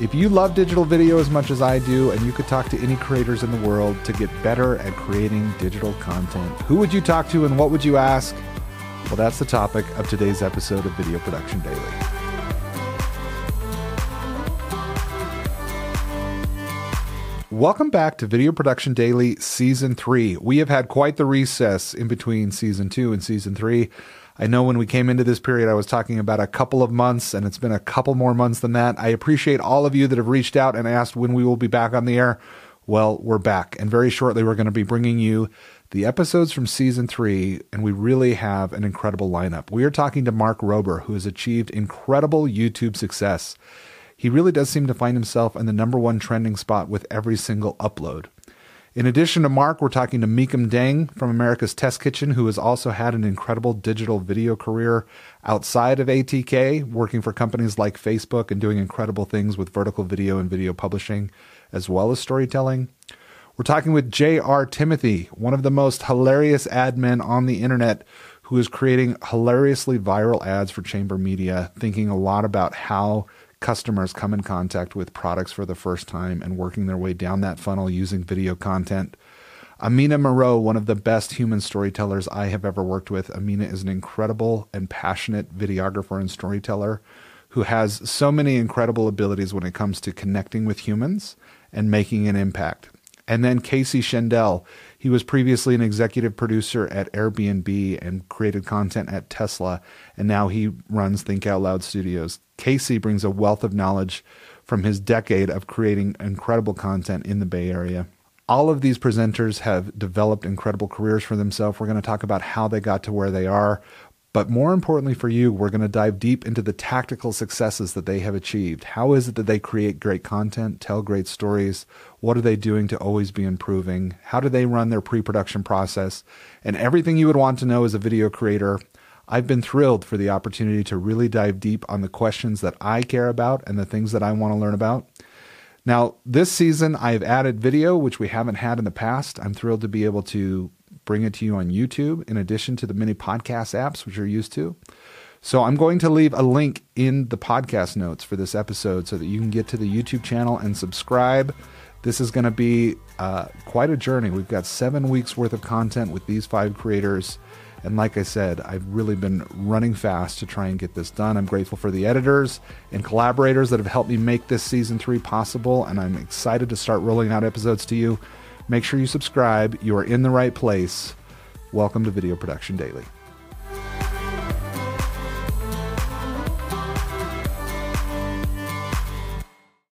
If you love digital video as much as I do, and you could talk to any creators in the world to get better at creating digital content, who would you talk to and what would you ask? Well, that's the topic of today's episode of Video Production Daily. Welcome back to Video Production Daily Season 3. We have had quite the recess in between Season 2 and Season 3. I know when we came into this period, I was talking about a couple of months, and it's been a couple more months than that. I appreciate all of you that have reached out and asked when we will be back on the air. Well, we're back, and very shortly we're going to be bringing you the episodes from season three, and we really have an incredible lineup. We are talking to Mark Rober, who has achieved incredible YouTube success. He really does seem to find himself in the number one trending spot with every single upload. In addition to Mark, we're talking to Meekum Dang from America's Test Kitchen, who has also had an incredible digital video career outside of ATK, working for companies like Facebook and doing incredible things with vertical video and video publishing, as well as storytelling. We're talking with J.R. Timothy, one of the most hilarious ad men on the internet, who is creating hilariously viral ads for Chamber Media, thinking a lot about how customers come in contact with products for the first time and working their way down that funnel using video content. Amina Moreau, one of the best human storytellers I have ever worked with. Amina is an incredible and passionate videographer and storyteller who has so many incredible abilities when it comes to connecting with humans and making an impact. And then Casey Shendel. He was previously an executive producer at Airbnb and created content at Tesla, and now he runs Think Out Loud Studios. Casey brings a wealth of knowledge from his decade of creating incredible content in the Bay Area. All of these presenters have developed incredible careers for themselves. We're going to talk about how they got to where they are, but more importantly for you, we're going to dive deep into the tactical successes that they have achieved. How is it that they create great content, tell great stories? What are they doing to always be improving? How do they run their pre production process? And everything you would want to know as a video creator. I've been thrilled for the opportunity to really dive deep on the questions that I care about and the things that I want to learn about. Now, this season, I've added video, which we haven't had in the past. I'm thrilled to be able to bring it to you on YouTube in addition to the many podcast apps, which you're used to. So I'm going to leave a link in the podcast notes for this episode so that you can get to the YouTube channel and subscribe. This is going to be uh, quite a journey. We've got seven weeks worth of content with these five creators. And like I said, I've really been running fast to try and get this done. I'm grateful for the editors and collaborators that have helped me make this season three possible. And I'm excited to start rolling out episodes to you. Make sure you subscribe. You are in the right place. Welcome to Video Production Daily.